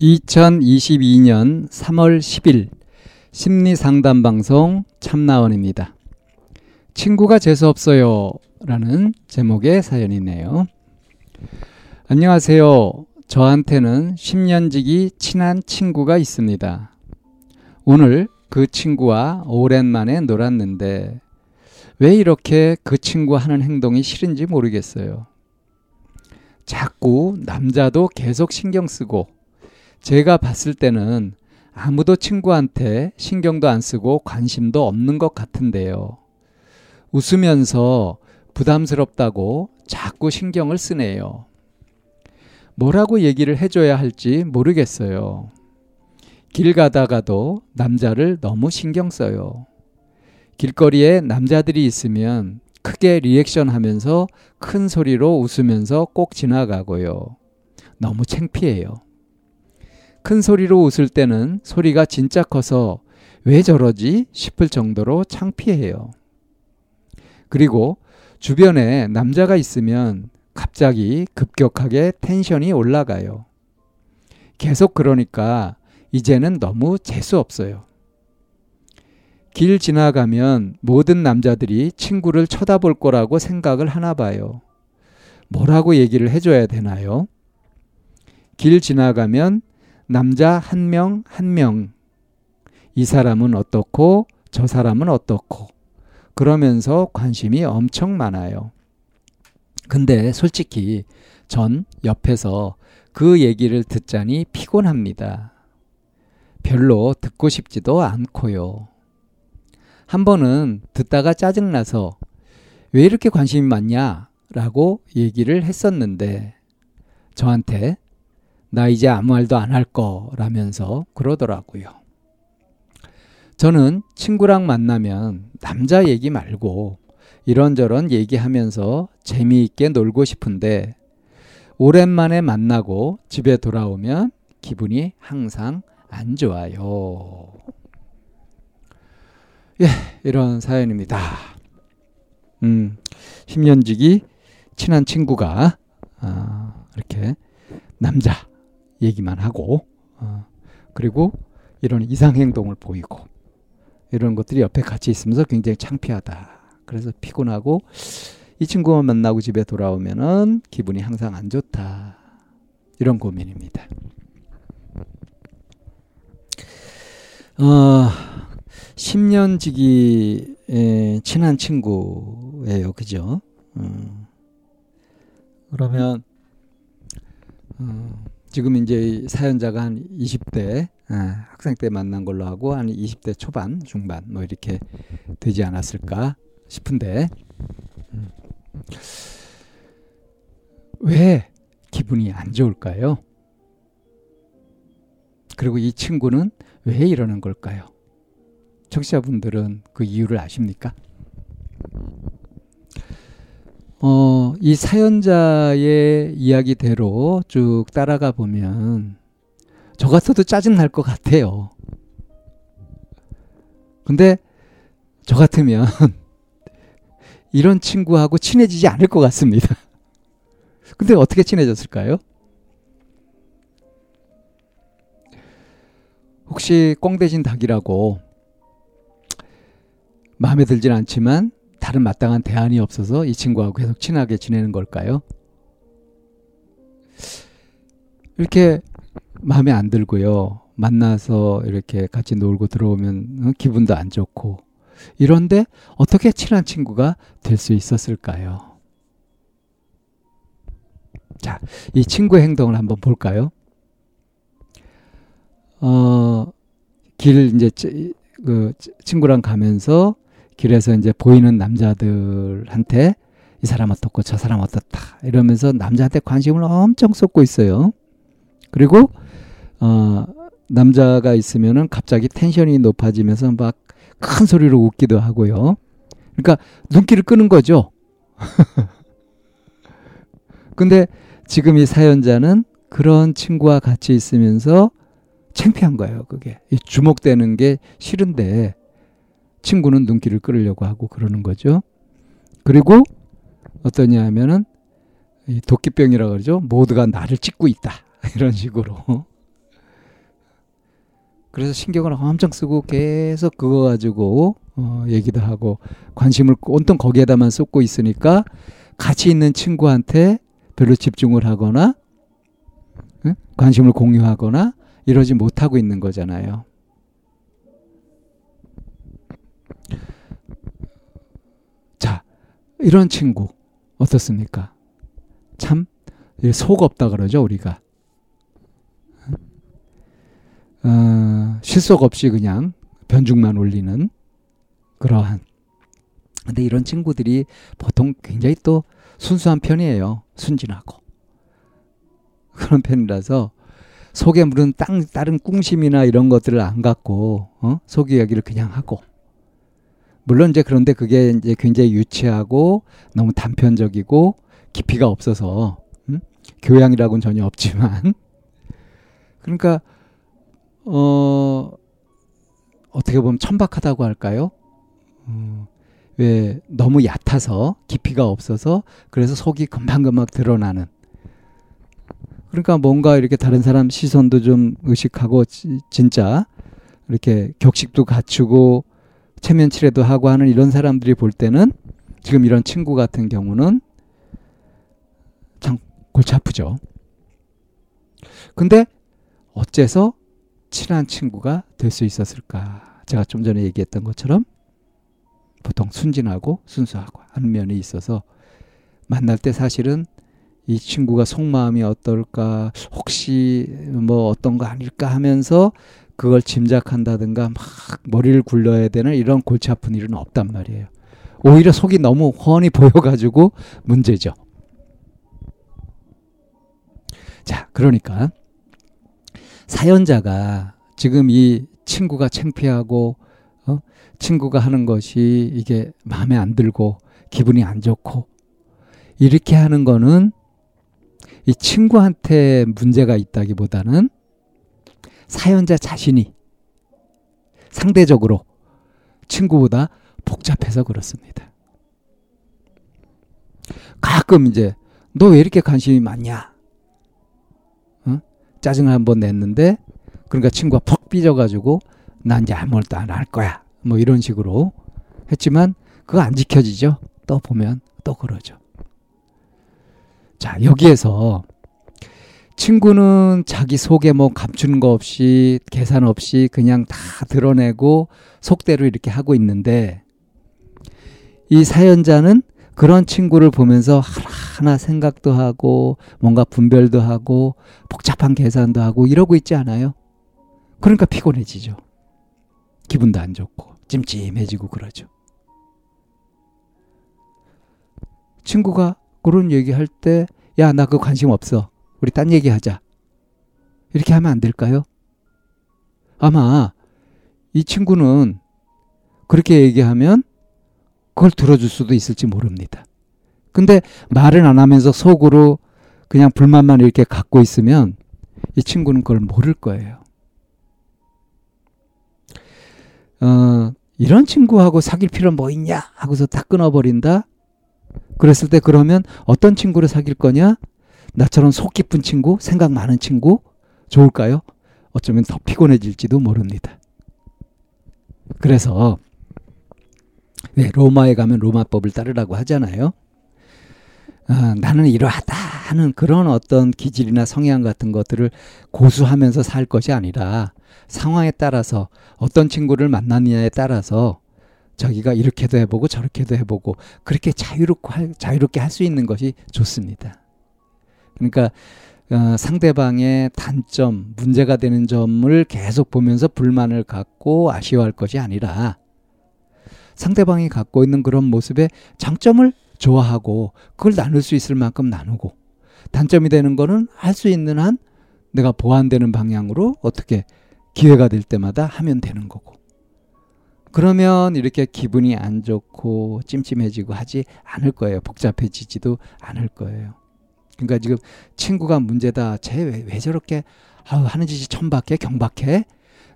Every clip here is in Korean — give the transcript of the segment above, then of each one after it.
2022년 3월 10일 심리 상담 방송 참나원입니다. 친구가 재수없어요 라는 제목의 사연이네요. 안녕하세요. 저한테는 10년지기 친한 친구가 있습니다. 오늘 그 친구와 오랜만에 놀았는데 왜 이렇게 그 친구 하는 행동이 싫은지 모르겠어요. 자꾸 남자도 계속 신경 쓰고 제가 봤을 때는 아무도 친구한테 신경도 안 쓰고 관심도 없는 것 같은데요. 웃으면서 부담스럽다고 자꾸 신경을 쓰네요. 뭐라고 얘기를 해줘야 할지 모르겠어요. 길 가다가도 남자를 너무 신경 써요. 길거리에 남자들이 있으면 크게 리액션 하면서 큰 소리로 웃으면서 꼭 지나가고요. 너무 창피해요. 큰 소리로 웃을 때는 소리가 진짜 커서 왜 저러지 싶을 정도로 창피해요. 그리고 주변에 남자가 있으면 갑자기 급격하게 텐션이 올라가요. 계속 그러니까 이제는 너무 재수 없어요. 길 지나가면 모든 남자들이 친구를 쳐다볼 거라고 생각을 하나 봐요. 뭐라고 얘기를 해줘야 되나요? 길 지나가면 남자 한 명, 한 명. 이 사람은 어떻고, 저 사람은 어떻고. 그러면서 관심이 엄청 많아요. 근데 솔직히 전 옆에서 그 얘기를 듣자니 피곤합니다. 별로 듣고 싶지도 않고요. 한 번은 듣다가 짜증나서 왜 이렇게 관심이 많냐? 라고 얘기를 했었는데 저한테 나 이제 아무 말도 안 할 거라면서 그러더라고요. 저는 친구랑 만나면 남자 얘기 말고 이런저런 얘기하면서 재미있게 놀고 싶은데 오랜만에 만나고 집에 돌아오면 기분이 항상 안 좋아요. 예, 이런 사연입니다. 음, 10년 지기 친한 친구가 어, 이렇게 남자 얘기만 하고 어, 그리고 이런 이상 행동을 보이고 이런 것들이 옆에 같이 있으면서 굉장히 창피하다. 그래서 피곤하고 이 친구만 만나고 집에 돌아오면은 기분이 항상 안 좋다. 이런 고민입니다. 어, 10년 지기 친한 친구예요. 그죠? 음. 그러면 어, 지금 이제 사연자가 한 20대 아, 학생 때 만난 걸로 하고 한 20대 초반, 중반 뭐 이렇게 되지 않았을까 싶은데 음. 왜 기분이 안 좋을까요? 그리고 이 친구는 왜 이러는 걸까요? 청취자분들은 그 이유를 아십니까? 어, 이 사연자의 이야기대로 쭉 따라가 보면 저 같아도 짜증 날 것 같아요. 근데 저 같으면 이런 친구하고 친해지지 않을 것 같습니다. 근데 어떻게 친해졌을까요? 혹시 꽁대진 닭이라고 마음에 들진 않지만 다른 마땅한 대안이 없어서 이 친구하고 계속 친하게 지내는 걸까요? 이렇게 마음에 안 들고요. 만나서 이렇게 같이 놀고 들어오면 어, 기분도 안 좋고 이런데 어떻게 친한 친구가 될 수 있었을까요? 자, 이 친구의 행동을 한번 볼까요? 어, 길 이제 그 친구랑 가면서 길에서 이제 보이는 남자들한테 이 사람 어떻고 저 사람 어떻다 이러면서 남자한테 관심을 엄청 쏟고 있어요. 그리고 어 남자가 있으면은 갑자기 텐션이 높아지면서 막 큰 소리로 웃기도 하고요. 그러니까 눈길을 끄는 거죠. 근데 지금 이 사연자는 그런 친구와 같이 있으면서 창피한 거예요, 그게. 주목되는 게 싫은데 친구는 눈길을 끌으려고 하고 그러는 거죠. 그리고 어떠냐 하면은 이 도끼병이라 그러죠. 모두가 나를 찍고 있다. 이런 식으로. 그래서 신경을 엄청 쓰고 계속 그거 가지고 어, 얘기도 하고 관심을 온통 거기에다만 쏟고 있으니까 같이 있는 친구한테 별로 집중을 하거나 응? 관심을 공유하거나 이러지 못하고 있는 거잖아요. 자, 이런 친구 어떻습니까? 참 속 없다 그러죠 우리가. 어, 실속 없이 그냥 변죽만 올리는 그러한. 근데 이런 친구들이 보통 굉장히 또 순수한 편이에요. 순진하고. 그런 편이라서 속에 물은 땅, 다른 꿍심이나 이런 것들을 안 갖고, 어? 속 이야기를 그냥 하고. 물론 이제 그런데 그게 이제 굉장히 유치하고 너무 단편적이고 깊이가 없어서 교양이라고는 전혀 없지만. 그러니까 어 어떻게 보면 천박하다고 할까요? 어, 왜 너무 얕아서 깊이가 없어서 그래서 속이 금방금방 드러나는. 그러니까 뭔가 이렇게 다른 사람 시선도 좀 의식하고 지, 진짜 이렇게 격식도 갖추고 체면 칠해도 하고 하는 이런 사람들이 볼 때는 지금 이런 친구 같은 경우는 골치 아프죠. 근데 어째서 친한 친구가 될 수 있었을까? 제가 좀 전에 얘기했던 것처럼 보통 순진하고 순수하고 하는 면이 있어서 만날 때 사실은 이 친구가 속마음이 어떨까 혹시 뭐 어떤 거 아닐까 하면서 그걸 짐작한다든가 막 머리를 굴려야 되는 이런 골치 아픈 일은 없단 말이에요. 오히려 속이 너무 훤히 보여가지고 문제죠. 자, 그러니까 사연자가 지금 이 친구가 창피하고 어? 친구가 하는 것이 이게 마음에 안 들고 기분이 안 좋고 이렇게 하는 거는 이 친구한테 문제가 있다기보다는 사연자 자신이 상대적으로 친구보다 복잡해서 그렇습니다. 가끔 이제 너 왜 이렇게 관심이 많냐? 짜증을 한번 냈는데 그러니까 친구가 퍽 삐져가지고 난 이제 아무것도 안 할 거야 뭐 이런 식으로 했지만 그거 안 지켜지죠 또 보면 또 그러죠 자 여기에서 친구는 자기 속에 뭐 감추는 거 없이 계산 없이 그냥 다 드러내고 속대로 이렇게 하고 있는데 이 사연자는 그런 친구를 보면서 하나하나 생각도 하고 뭔가 분별도 하고 복잡한 계산도 하고 이러고 있지 않아요? 그러니까 피곤해지죠. 기분도 안 좋고 찜찜해지고 그러죠. 친구가 그런 얘기할 때 야, 나 그 관심 없어. 우리 딴 얘기하자. 이렇게 하면 안 될까요? 아마 이 친구는 그렇게 얘기하면 그걸 들어줄 수도 있을지 모릅니다. 근데 말은 안 하면서 속으로 그냥 불만만 이렇게 갖고 있으면 이 친구는 그걸 모를 거예요. 어, 이런 친구하고 사귈 필요 뭐 있냐? 하고서 다 끊어버린다? 그랬을 때 그러면 어떤 친구를 사귈 거냐? 나처럼 속 깊은 친구, 생각 많은 친구? 좋을까요? 어쩌면 더 피곤해질지도 모릅니다. 그래서 왜 로마에 가면 로마법을 따르라고 하잖아요. 아, 나는 이러하다 하는 그런 어떤 기질이나 성향 같은 것들을 고수하면서 살 것이 아니라 상황에 따라서 어떤 친구를 만나느냐에 따라서 자기가 이렇게도 해보고 저렇게도 해보고 그렇게 자유롭고 할, 자유롭게 할 수 있는 것이 좋습니다. 그러니까 어, 상대방의 단점, 문제가 되는 점을 계속 보면서 불만을 갖고 아쉬워할 것이 아니라 상대방이 갖고 있는 그런 모습의 장점을 좋아하고 그걸 나눌 수 있을 만큼 나누고 단점이 되는 거는 할 수 있는 한 내가 보완되는 방향으로 어떻게 기회가 될 때마다 하면 되는 거고. 그러면 이렇게 기분이 안 좋고 찜찜해지고 하지 않을 거예요. 복잡해지지도 않을 거예요. 그러니까 지금 친구가 문제다. 쟤왜 왜 저렇게 아우 하는 짓이 천박해 경박해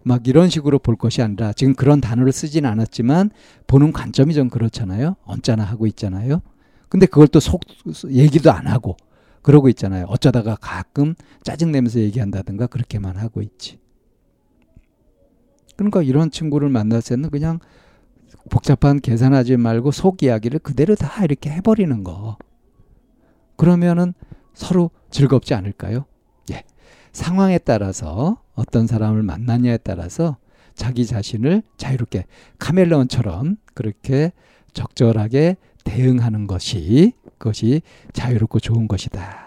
막 이런 식으로 볼 것이 아니라 지금 그런 단어를 쓰진 않았지만 보는 관점이 좀 그렇잖아요. 언짢아 하고 있잖아요. 근데 그걸 또 속 얘기도 안 하고 그러고 있잖아요. 어쩌다가 가끔 짜증 내면서 얘기한다든가 그렇게만 하고 있지. 그러니까 이런 친구를 만날 때는 그냥 복잡한 계산하지 말고 속 이야기를 그대로 다 이렇게 해버리는 거. 그러면은 서로 즐겁지 않을까요? 예. 상황에 따라서 어떤 사람을 만나냐에 따라서 자기 자신을 자유롭게 카멜레온처럼 그렇게 적절하게 대응하는 것이 그것이 자유롭고 좋은 것이다.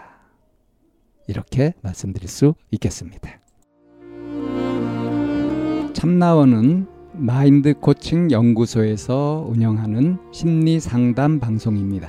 이렇게 말씀드릴 수 있겠습니다. 참나원은 마인드 코칭 연구소에서 운영하는 심리 상담 방송입니다.